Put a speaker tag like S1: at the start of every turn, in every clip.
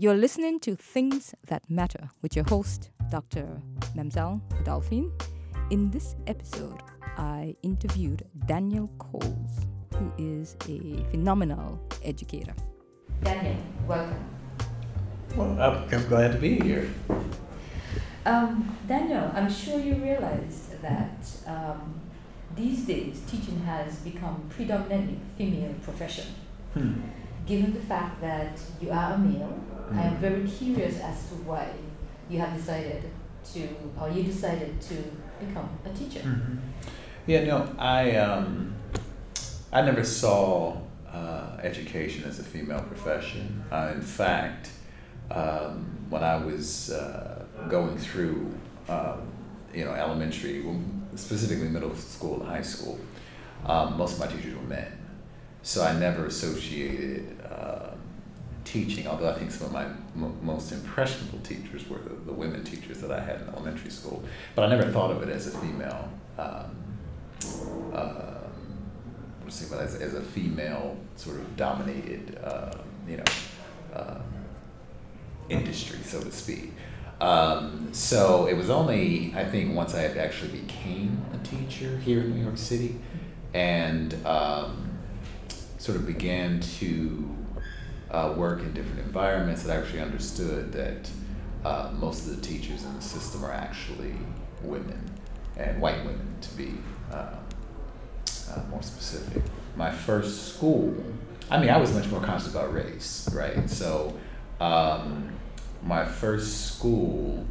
S1: You're listening to Things That Matter with your host, Dr. Memzal Adolphine. In this episode, I interviewed Daniel Coles, who is a phenomenal educator. Daniel, welcome.
S2: Well, I'm glad to be here.
S1: Um, Daniel, I'm sure you realize that um, these days teaching has become predominantly female profession. Hmm. Given the fact that you are a male, mm. I am hmm. very curious as to why you have decided to, or you decided to become a teacher. Mm-hmm.
S2: Yeah, no, I um, I never saw uh, education as a female profession. Uh, in fact, um, when I was uh, going through, um, you know, elementary, specifically middle school and high school, um, most of my teachers were men. So I never associated uh, teaching, although I think some of my m- most impressionable teachers were the, the, women teachers that I had in elementary school. But I never thought of it as a female, um, uh, as, as a female sort of dominated, uh, you know, uh, industry, so to speak. Um, so it was only, I think, once I actually became a teacher here in New York City and um, sort of began to uh, work in different environments that I actually understood that uh, most of the teachers in the system are actually women and white women to be uh, uh more specific. My first school, I mean, I was much more conscious about race, right? So um, my first school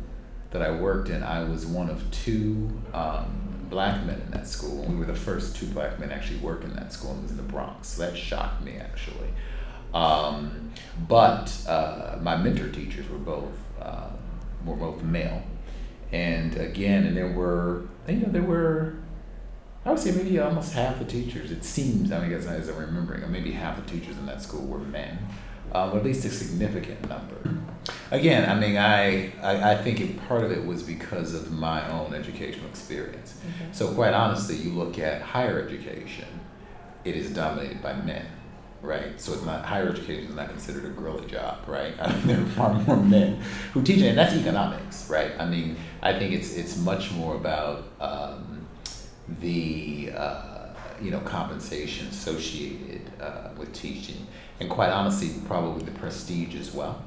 S2: that I worked in, I was one of two um, black men in that school. We were the first two black men actually work in that school. It was in the Bronx. So that shocked me actually. Um, but uh, my mentor teachers were both uh, were both male, and again, and there were you know there were I would say maybe almost half the teachers. It seems I mean as, as I'm remembering, maybe half the teachers in that school were men um, at least a significant number. Again, I mean, I, I, I, think it, part of it was because of my own educational experience. Mm-hmm. So, quite honestly, you look at higher education, it is dominated by men, right? So, it's not higher education is not considered a girly job, right? I mean, there are far more men who teach it, and that's economics, right? I mean, I think it's it's much more about um, the uh, you know compensation associated uh, with teaching and quite honestly, probably the prestige as well.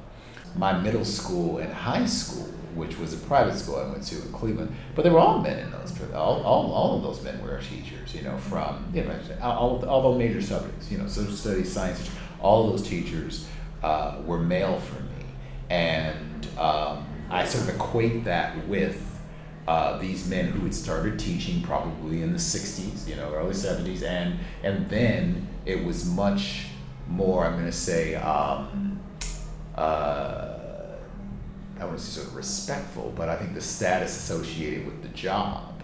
S2: My middle school and high school, which was a private school I went to in Cleveland, but they were all men in those. All, all, all of those men were teachers, you know, from you know all, the major subjects, you know, social studies, science, all those teachers uh, were male for me, and um, I sort of equate that with uh, these men who had started teaching probably in the 60s, you know, early 70s, and and then it was much more, I'm going to say, um, uh, I want to say sort of respectful, but I think the status associated with the job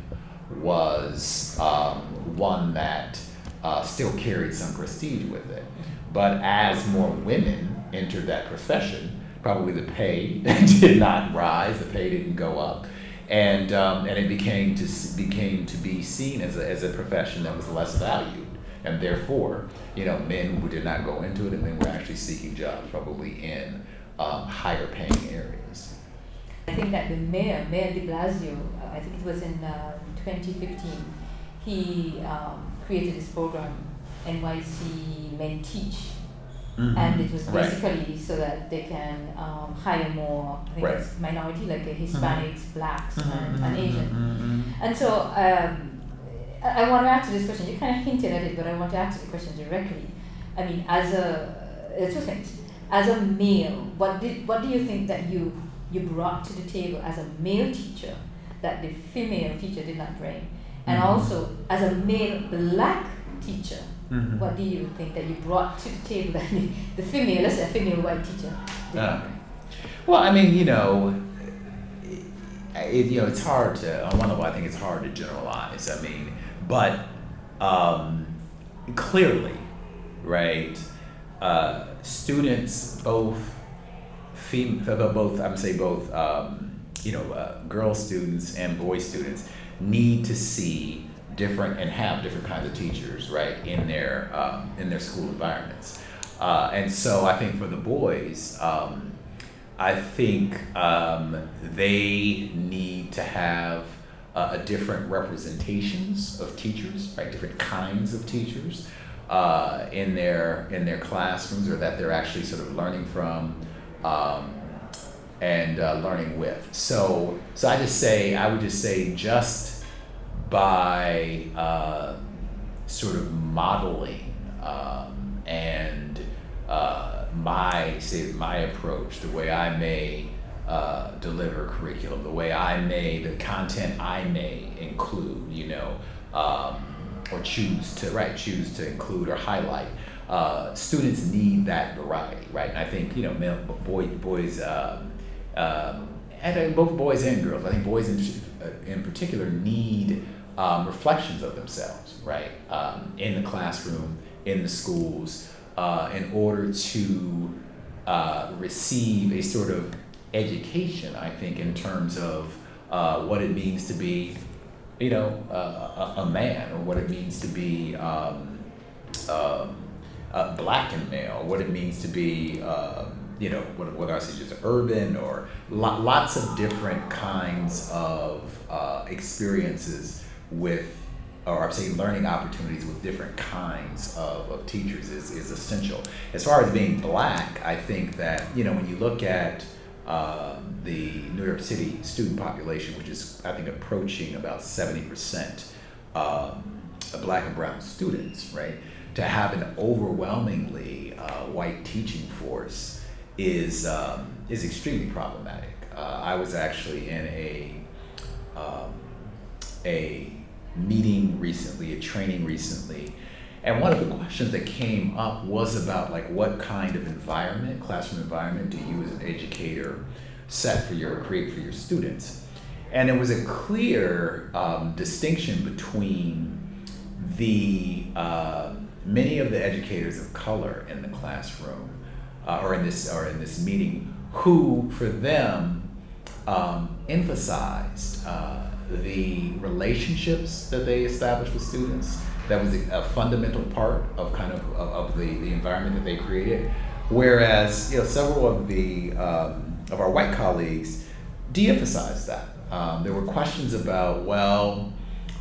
S2: was um, one that uh, still carried some prestige with it. But as more women entered that profession, probably the pay did not rise, the pay didn't go up. And, um, and it became to, became to be seen as a, as a profession that was less valued and therefore, you know, men who did not go into it and men were actually seeking jobs probably in um, higher paying areas.
S1: I think that the mayor, Mayor de Blasio, uh, I think it was in uh, 2015, he um, created this program, NYC Men Teach. Mm-hmm. And it was basically right. so that they can um, hire more I think right. it's minority like uh, Hispanics, mm-hmm. blacks, mm-hmm. and, and Asian. Mm-hmm. And so I want to answer this question. You kind of hinted at it, but I want to answer the question directly. I mean, as a uh, two things. As a male, what did what do you think that you you brought to the table as a male teacher that the female teacher did not bring, and mm-hmm. also as a male black teacher, mm-hmm. what do you think that you brought to the table that the female, let's say a female white teacher, did uh,
S2: Well, I mean, you know. It, you know, it's hard to, on one level, I think it's hard to generalize. I mean, but um, clearly, right, uh, students both fem- both I'm say both um, you know uh, girl students and boy students need to see different and have different kinds of teachers right in their um, in their school environments. Uh, and so I think for the boys, um, I think um, they need to have uh, different representations of teachers, right? Different kinds of teachers uh, in their in their classrooms, or that they're actually sort of learning from um, and uh, learning with. So, so I just say I would just say just by uh, sort of modeling um, and uh, my say my approach, the way I may uh, deliver curriculum, the way I may the content I may include, you know, um, or choose to right choose to include or highlight. Uh, students need that variety, right? And I think you know, male, boy, boys, um, um, and both boys and girls. I think boys in, uh, in particular need um, reflections of themselves, right, um, in the classroom, in the schools uh, in order to uh, receive a sort of education, I think, in terms of uh, what it means to be, you know, a, a, man, or what it means to be um, um, black and male, what it means to be, um, you know, whether I say just urban or lo- lots of different kinds of uh, experiences with or I'm saying learning opportunities with different kinds of, of teachers is, is essential. As far as being black, I think that, you know, when you look at uh, the New York City student population, which is, I think, approaching about 70% um, black and brown students, right? To have an overwhelmingly uh, white teaching force is, um, is extremely problematic. Uh, I was actually in a, um, a meeting recently, a training recently, and one of the questions that came up was about like what kind of environment, classroom environment, do you as an educator set for your create for your students? And it was a clear um, distinction between the uh, many of the educators of color in the classroom uh, or in this or in this meeting who, for them, um, emphasized. Uh, the relationships that they established with students. That was a, fundamental part of kind of of, of the, the environment that they created. Whereas you know several of the um, of our white colleagues de-emphasized that. Um, there were questions about well,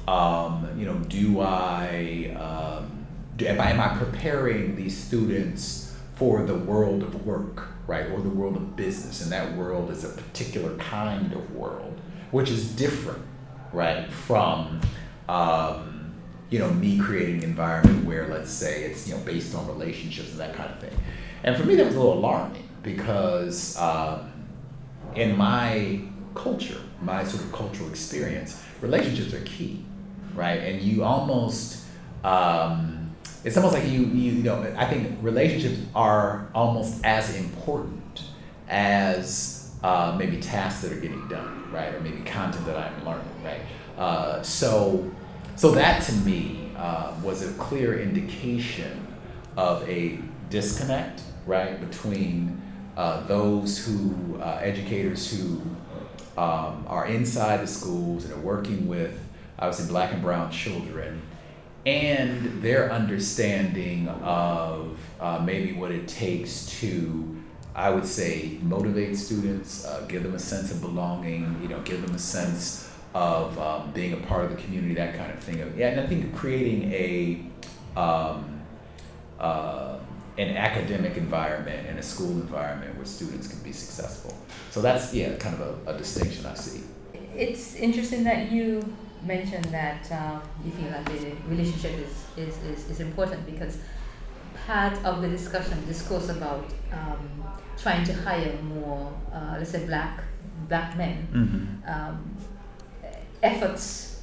S2: um, you know, do I um, do, am I am I preparing these students for the world of work, right, or the world of business? And that world is a particular kind of world, which is different right? From um, you know me creating an environment where let's say it's you know based on relationships and that kind of thing. And for me, that was a little alarming because um, in my culture, my sort of cultural experience, relationships are key, right? And you almost um, it's almost like you, you you know I think relationships are almost as important as uh, maybe tasks that are getting done, right, or maybe content that I'm learning, right. Uh, so, so that to me uh, was a clear indication of a disconnect, right, between uh, those who uh, educators who um, are inside the schools and are working with obviously black and brown children and their understanding of uh, maybe what it takes to I would say motivate students, uh, give them a sense of belonging, you know, give them a sense of um, being a part of the community, that kind of thing. Yeah, and I think creating a um, uh, an academic environment and a school environment where students can be successful. So that's yeah, kind of a, a distinction I see.
S1: It's interesting that you mentioned that um, you feel that the relationship is, is, is, is important because part of the discussion discourse about um, trying to hire more, uh, let's say, black black men. Mm-hmm. Um, efforts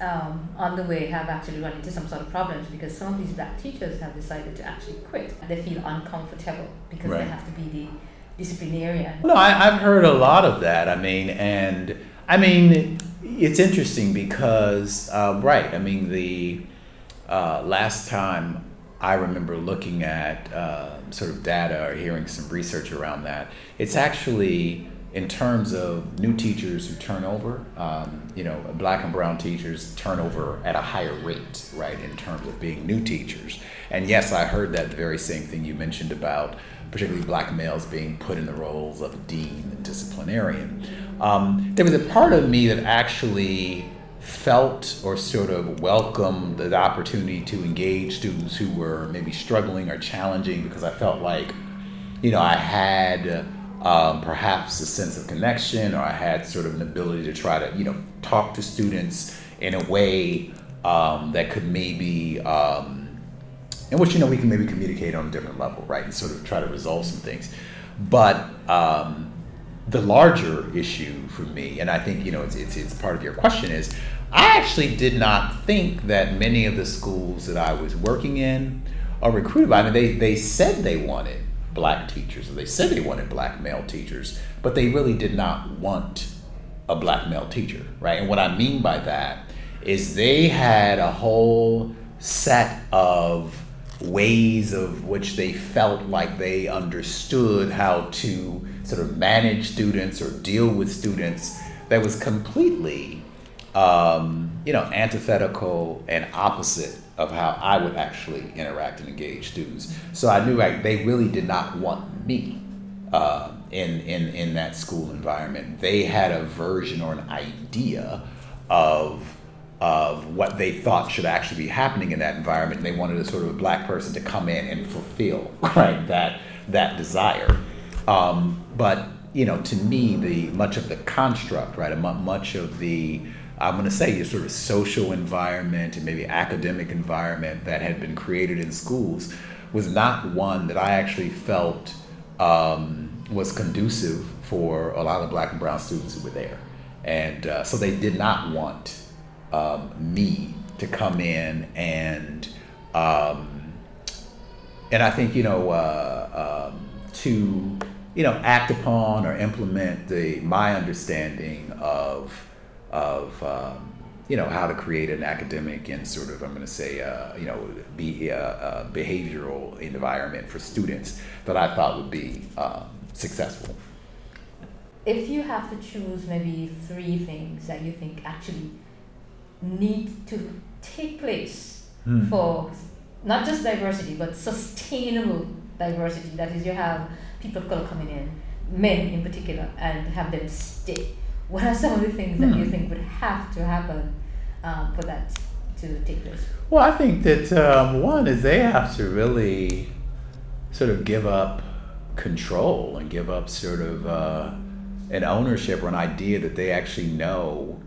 S1: um, on the way have actually run into some sort of problems because some of these black teachers have decided to actually quit. They feel uncomfortable because right. they have to be the disciplinarian.
S2: No, I, I've heard a lot of that. I mean, and I mean, it's interesting because, uh, right, I mean, the uh, last time I remember looking at uh, sort of data or hearing some research around that. It's actually in terms of new teachers who turn over, um, you know, black and brown teachers turn over at a higher rate, right, in terms of being new teachers. And yes, I heard that very same thing you mentioned about particularly black males being put in the roles of dean and disciplinarian. Um, there was a part of me that actually felt or sort of welcomed the opportunity to engage students who were maybe struggling or challenging because I felt like, you know, I had um, perhaps a sense of connection or I had sort of an ability to try to, you know, talk to students in a way um, that could maybe, um, in which, you know, we can maybe communicate on a different level, right? And sort of try to resolve some things. But, um, the larger issue for me, and I think you know it's, it's, it's part of your question, is I actually did not think that many of the schools that I was working in are recruited by, I mean, they, they said they wanted black teachers, they said they wanted black male teachers, but they really did not want a black male teacher, right? And what I mean by that is they had a whole set of ways of which they felt like they understood how to sort of manage students or deal with students that was completely um, you know, antithetical and opposite of how I would actually interact and engage students. So I knew like they really did not want me uh, in, in, in that school environment. They had a version or an idea of of what they thought should actually be happening in that environment. And they wanted a sort of a black person to come in and fulfill right that that desire. Um, but you know, to me, the much of the construct, right, much of the I'm going to say, your sort of social environment and maybe academic environment that had been created in schools was not one that I actually felt um, was conducive for a lot of black and brown students who were there. And uh, so they did not want um, me to come in and, um, and I think, you know, uh, um, to, you know, act upon or implement the, my understanding of of um, you know how to create an academic and sort of I'm going to say uh, you know be a, uh, a, behavioral environment for students that I thought would be um, successful.
S1: If you have to choose maybe three things that you think actually need to take place hmm. for not just diversity but sustainable diversity, that is, you have people of color coming in, men in particular, and have them stay what are some of the things that you hmm. think would have to happen um, for that to take place?
S2: Well, I think that um, one is they have to really sort of give up control and give up sort of uh, an ownership or an idea that they actually know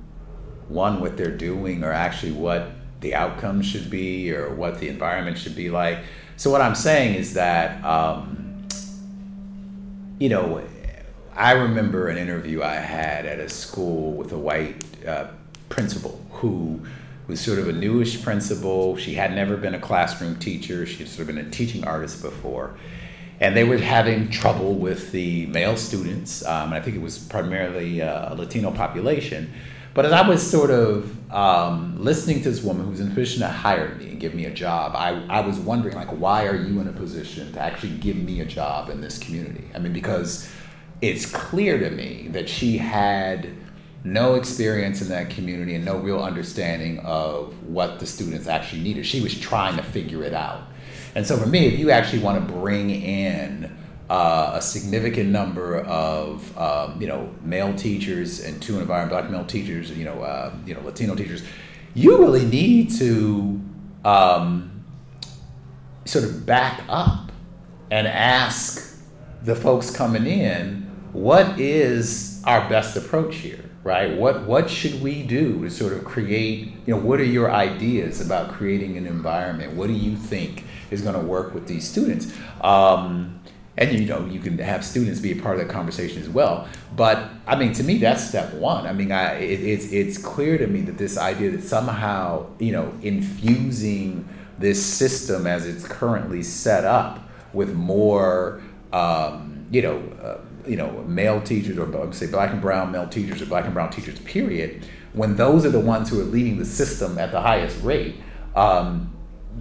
S2: one what they're doing or actually what the outcome should be or what the environment should be like. So what I'm saying is that um, you know I remember an interview I had at a school with a white uh, principal who was sort of a newish principal. She had never been a classroom teacher. She had sort of been a teaching artist before. And they were having trouble with the male students. Um, I think it was primarily uh, a Latino population. But as I was sort of um, listening to this woman who was in a position to hire me and give me a job, I, I was wondering, like, why are you in a position to actually give me a job in this community? I mean, because it's clear to me that she had no experience in that community and no real understanding of what the students actually needed. She was trying to figure it out. And so for me, if you actually want to bring in uh, a significant number of um, you know male teachers and two environment black male teachers, you know uh, you know Latino teachers, you really need to um, sort of back up and ask the folks coming in what is our best approach here, right? What what should we do to sort of create, you know, what are your ideas about creating an environment? What do you think is going to work with these students? Um, and you know, you can have students be a part of that conversation as well. But I mean, to me, that's step one. I mean, I, it, it's it's clear to me that this idea that somehow, you know, infusing this system as it's currently set up with more, um, you know. Uh, you know, male teachers or say black and brown male teachers or black and brown teachers, period, when those are the ones who are leading the system at the highest rate, um,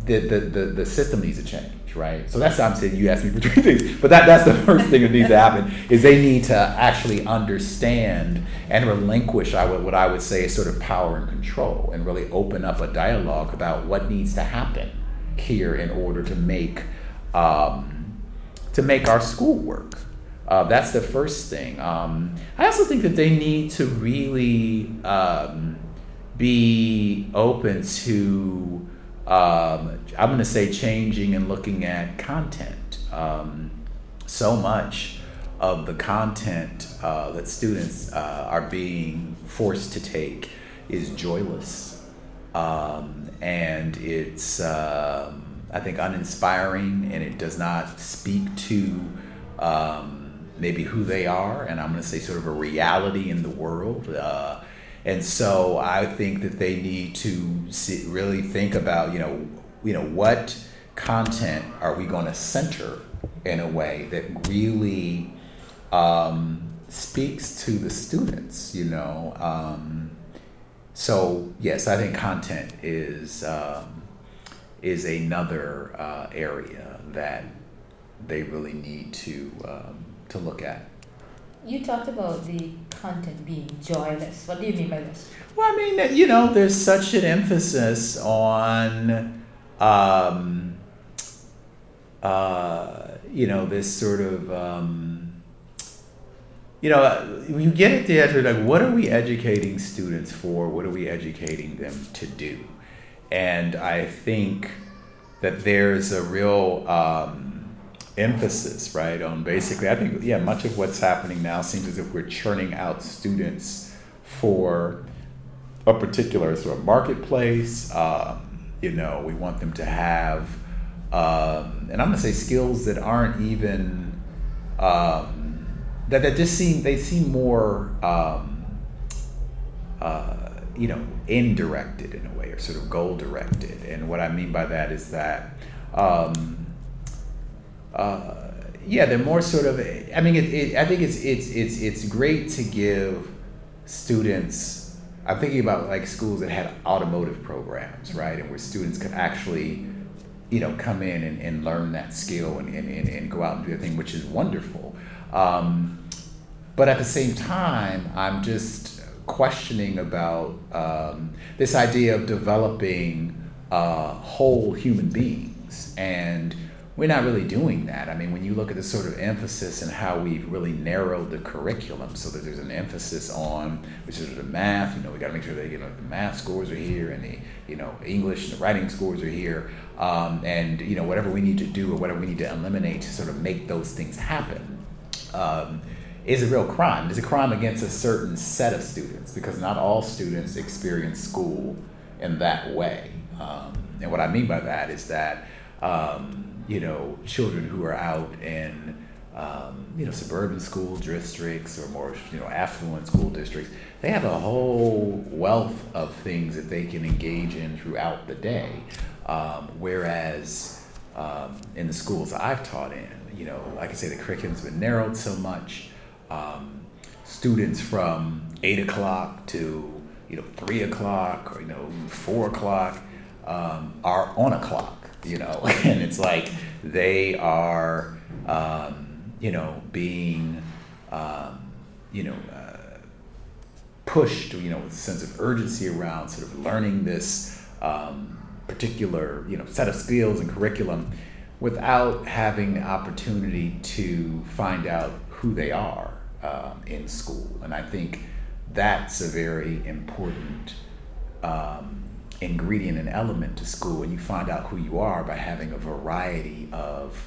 S2: the, the, the, the system needs to change, right? So that's what I'm saying. You asked me for three things, but that, that's the first thing that needs to happen is they need to actually understand and relinquish I would, what I would say is sort of power and control and really open up a dialogue about what needs to happen here in order to make um, to make our school work. Uh, that's the first thing. Um, I also think that they need to really um, be open to, um, I'm going to say, changing and looking at content. Um, so much of the content uh, that students uh, are being forced to take is joyless. Um, and it's, um, I think, uninspiring and it does not speak to um, maybe who they are. And I'm going to say, sort of a reality in the world. Uh, and so I think that they need to really think about, you know, you know, what content are we going to center in a way that really um, speaks to the students, you know. Um, so yes, I think content is um, is another uh, area that they really need to um, to look at.
S1: You talked about the content being joyless. What do you mean by this?
S2: Well, I mean, you know, there's such an emphasis on, um, uh, you know, this sort of, um, you know, you get at the edge of like, what are we educating students for? What are we educating them to do? And I think that there's a real, um, emphasis, right, on basically, I think, yeah, much of what's happening now seems as if we're churning out students for a particular sort of marketplace. Um, you know, we want them to have, um, and I'm gonna say skills that aren't even um, that that just seem they seem more, um, uh, you know, indirected in a way or sort of goal directed. And what I mean by that is that. Um, uh, yeah, they're more sort of. I mean, it, it, I think it's it's it's it's great to give students. I'm thinking about like schools that had automotive programs, right, and where students could actually, you know, come in and, and learn that skill and, and, and, and go out and do their thing, which is wonderful. Um, but at the same time, I'm just questioning about um, this idea of developing uh, whole human beings and we're not really doing that. I mean, when you look at the sort of emphasis and how we've really narrowed the curriculum so that there's an emphasis on, which is the math, you know, we got to make sure that, you know, the math scores are here and the, you know, English and the writing scores are here. Um, and, you know, whatever we need to do or whatever we need to eliminate to sort of make those things happen um, is a real crime. It's a crime against a certain set of students because not all students experience school in that way. Um, and what I mean by that is that, um, you know, children who are out in, um, you know, suburban school districts or more, you know, affluent school districts, they have a whole wealth of things that they can engage in throughout the day. Um, whereas um, in the schools I've taught in, you know, like I say, the curriculum's been narrowed so much. Um, students from eight o'clock to you know three o'clock or you know four o'clock um, are on a clock you know, and it's like they are, um, you know, being, um, you know, uh, pushed, you know, with a sense of urgency around sort of learning this um, particular, you know, set of skills and curriculum without having the opportunity to find out who they are um, in school. And I think that's a very important um, ingredient and element to school and you find out who you are by having a variety of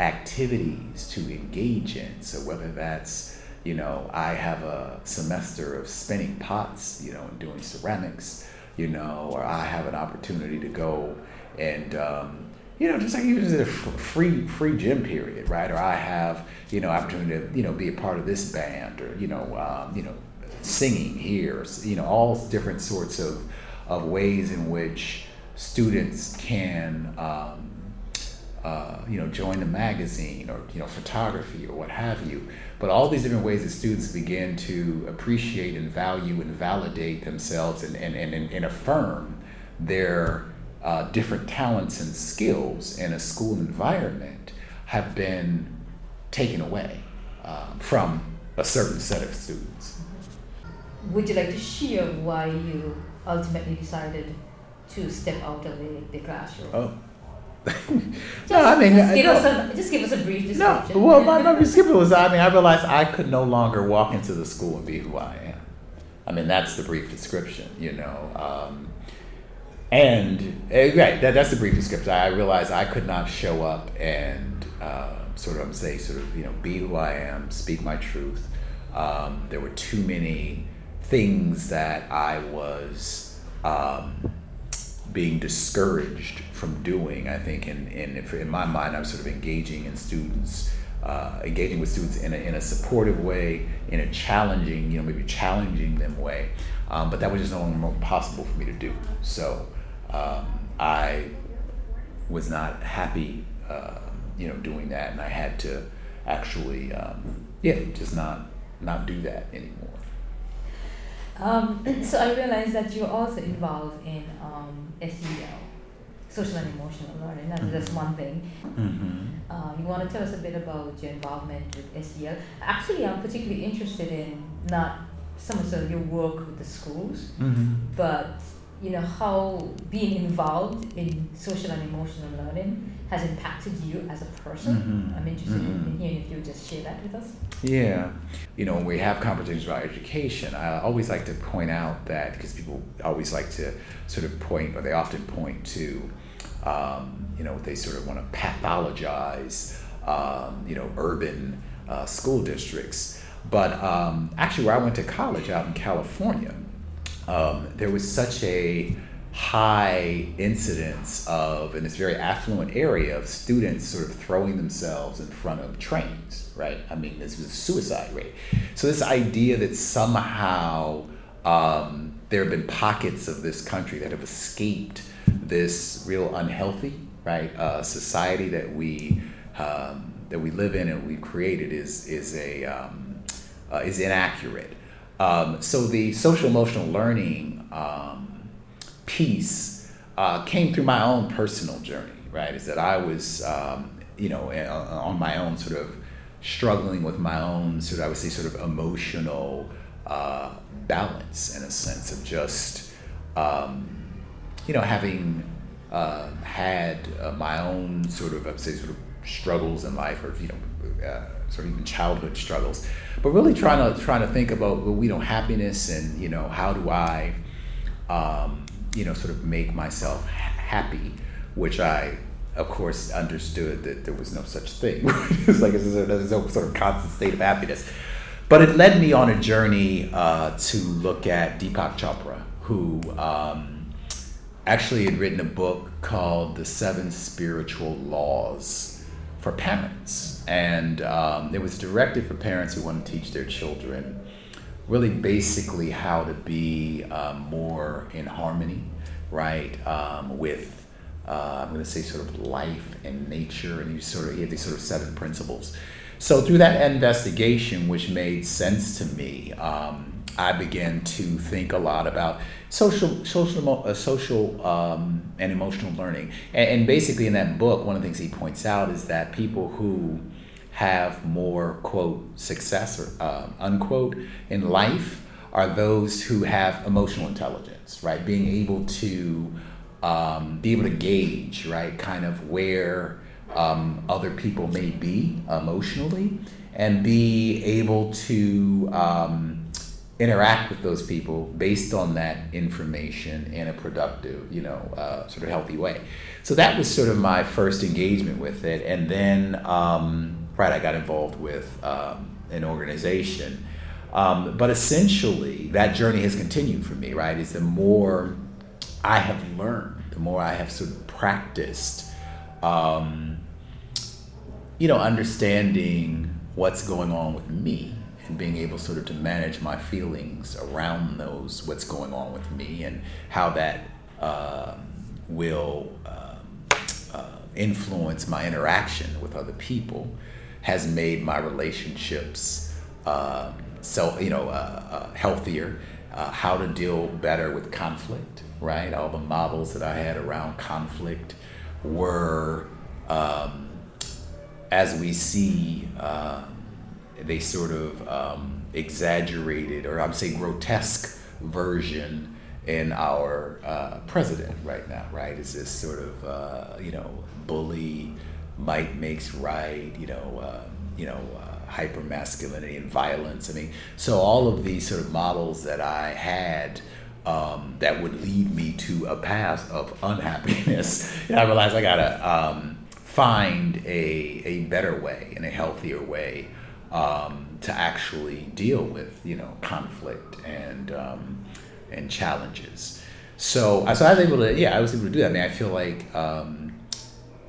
S2: activities to engage in so whether that's you know i have a semester of spinning pots you know and doing ceramics you know or i have an opportunity to go and um, you know just like use a free free gym period right? Or i have you know opportunity to you know be a part of this band or you know um, you know singing here you know all different sorts of of ways in which students can um, uh, you know join the magazine or you know photography or what have you. But all these different ways that students begin to appreciate and value and validate themselves and, and, and, and affirm their uh, different talents and skills in a school environment have been taken away um, from a certain set of students.
S1: Would you like to share why you ultimately decided to step out of the, the classroom?
S2: Oh,
S1: no, I mean, just give, no, us a, just give us a brief description.
S2: No, well, my, my description was I mean, I realized I could no longer walk into the school and be who I am. I mean, that's the brief description, you know. Um, and uh, right, that, that's the brief description. I realized I could not show up and uh, sort of say, sort of, you know, be who I am, speak my truth. Um, there were too many things that I was um, being discouraged from doing. I think in, in, in my mind, I was sort of engaging in students, uh, engaging with students in a, in a supportive way, in a challenging, you know, maybe challenging them way. Um, but that was just no longer possible for me to do. So um, I was not happy, uh, you know, doing that, and I had to actually, um, yeah, just not not do that anymore.
S1: Um, so I realized that you're also involved in um, SEL, social and emotional learning. That's mm-hmm. just one thing. Mm-hmm. Uh, you want to tell us a bit about your involvement with SEL? Actually, I'm particularly interested in not so much of your work with the schools, mm-hmm. but you know how being involved in social and emotional learning has impacted you as a person. Mm-hmm. I'm interested mm-hmm. in hearing if you would just share that with us.
S2: Yeah, you know when we have conversations about education, I always like to point out that because people always like to sort of point, or they often point to, um, you know, they sort of want to pathologize, um, you know, urban uh, school districts. But um, actually, where I went to college out in California, um, there was such a high incidence of in this very affluent area of students sort of throwing themselves in front of trains right? I mean this was a suicide rate. So this idea that somehow um, there have been pockets of this country that have escaped this real unhealthy right? Uh, society that we um, that we live in and we've created is is a um, uh, is inaccurate um, so the social emotional learning um, piece uh, came through my own personal journey, right? Is that I was, um, you know, on my own sort of struggling with my own sort of, I would say, sort of emotional uh, balance in a sense of just, um, you know, having uh, had uh, my own sort of, I would say, sort of struggles in life or, you know, uh, sort of even childhood struggles but really trying to trying to think about well, you know happiness and you know how do I um, you know sort of make myself happy, which I of course understood that there was no such thing. it's like there's no sort of constant state of happiness. But it led me on a journey uh, to look at Deepak Chopra, who um, actually had written a book called The Seven Spiritual Laws for Parents and um, it was directed for parents who want to teach their children really basically how to be um, more in harmony, right, um, with uh, I'm going to say sort of life and nature, and he sort of he had these sort of seven principles. So through that investigation, which made sense to me, um, I began to think a lot about social, social, uh, social um, and emotional learning. And, and basically, in that book, one of the things he points out is that people who have more quote success or uh, unquote in life are those who have emotional intelligence right being able to um, be able to gauge right kind of where um, other people may be emotionally and be able to um, interact with those people based on that information in a productive you know uh, sort of healthy way so that was sort of my first engagement with it and then um, right, I got involved with um, an organization. Um, but essentially, that journey has continued for me, right? Is the more I have learned, the more I have sort of practiced, um, you know, understanding what's going on with me and being able sort of to manage my feelings around those, what's going on with me, and how that uh, will uh, uh, influence my interaction with other people has made my relationships uh, so you know uh, uh, healthier. Uh, how to deal better with conflict, right? All the models that I had around conflict were, um, as we see, um, they sort of um, exaggerated, or I would say grotesque version in our uh, president right now, right? Is this sort of uh, you know bully, might makes right, you know, uh, you know, uh, hyper masculinity and violence. I mean, so all of these sort of models that I had. Um, that would lead me to a path of unhappiness. and I realized I gotta um, find a, a better way and a healthier way um, to actually deal with, you know, conflict and um, and challenges. So, so I was able to, yeah, I was able to do that. I mean, I feel like, um,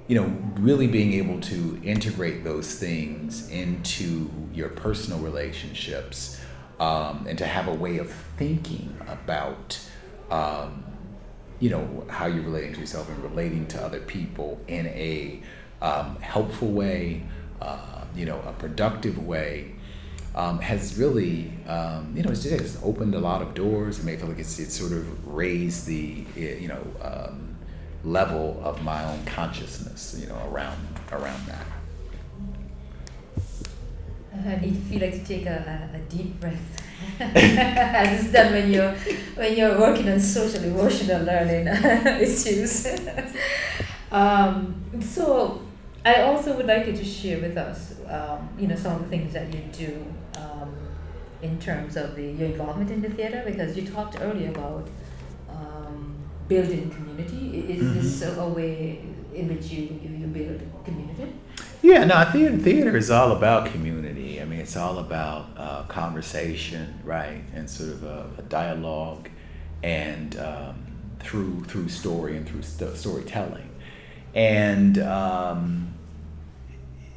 S2: you know, really being able to integrate those things into your personal relationships um, and to have a way of thinking about, um, you know, how you're relating to yourself and relating to other people in a um, helpful way, uh, you know, a productive way um, has really, um, you know, it's, it's, opened a lot of doors. I may feel like it's, it's sort of raised the, you know, um, level of my own consciousness, you know, around around that.
S1: Need to feel like to take a, a, deep breath, as it's done when you're when you're working on social emotional learning issues. um, so, I also would like you to share with us, um, you know, some of the things that you do um, in terms of the, your involvement in the theater? Because you talked earlier about um, building community. Is mm-hmm. this a, a, way in which you, you, you build community?
S2: Yeah, no, theater, theater is all about community. I mean, it's all about uh, conversation, right, and sort of a, a dialogue, and um, through through story and through st- storytelling, and um,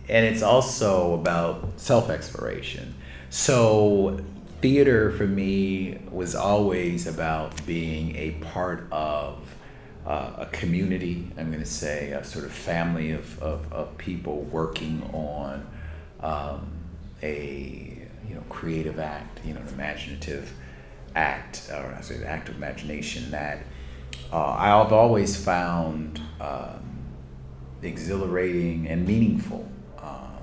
S2: and it's also about self exploration. So, theater for me was always about being a part of uh, a community, I'm going to say, a sort of family of, of, of people working on um, a you know creative act, you know, an imaginative act, or I say the act of imagination that uh, I've always found um, exhilarating and meaningful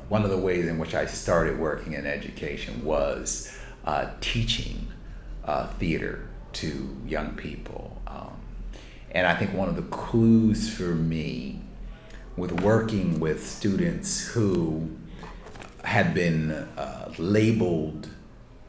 S2: one of the ways in which I started working in education was uh, teaching uh, theater to young people. Um, and I think one of the clues for me with working with students who had been uh, labeled,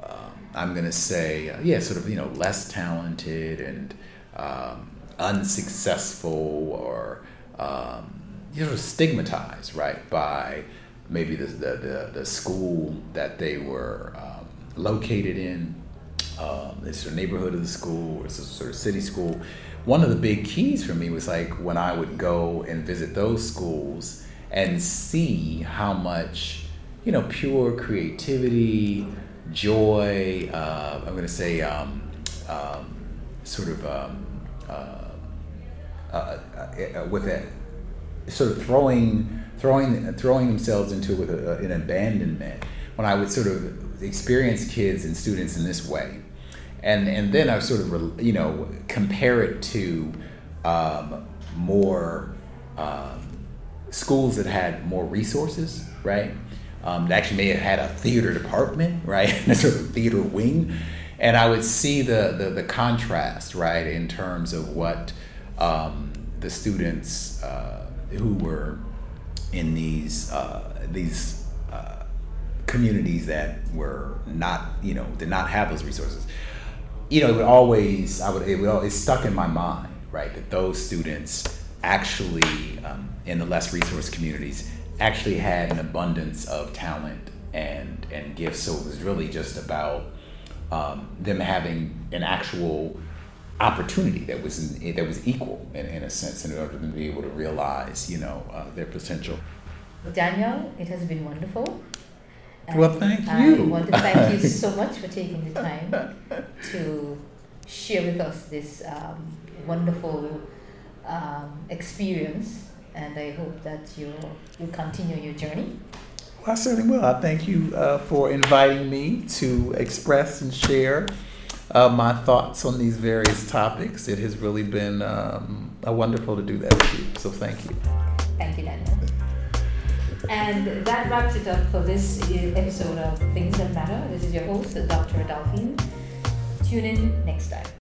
S2: um, I'm going to say, uh, yeah, sort of, you know, less talented and um, unsuccessful or, um, you know, stigmatized, right, by maybe the, the, the, the school that they were um, located in, um, it's the neighborhood of the school, or it's a sort of city school. One of the big keys for me was like when I would go and visit those schools and see how much, you know, pure creativity, joy, uh, I'm going to say, um, um, sort of um, uh, uh, uh, with it, sort of throwing throwing throwing themselves into it with a, an abandonment when I would sort of experience kids and students in this way, and and then I sort of you know compare it to um, more um, schools that had more resources, right? Um, that actually may have had a theater department, right, a sort of theater wing, and I would see the the, the contrast, right, in terms of what um, the students uh, who were in these uh, these uh, communities that were not you know did not have those resources. You know it would always i would it, would, it stuck in my mind right that those students actually um, in the less resource communities actually had an abundance of talent and and gifts. So it was really just about um, them having an actual opportunity that was in, that was equal in, in a sense in order to be able to realize you know uh, their potential.
S1: Daniel, it has been wonderful.
S2: And well, thank you.
S1: I want to thank you so much for taking the time to share with us this um, wonderful um, experience, and I hope that you you continue your journey.
S2: Well, I certainly will. I thank you uh, for inviting me to express and share uh, my thoughts on these various topics. It has really been um, wonderful to do that with you. So thank you.
S1: Thank you, Daniel. And that wraps it up for this episode of Things That Matter. This is your host, Dr. Adolphine. Tune in next time.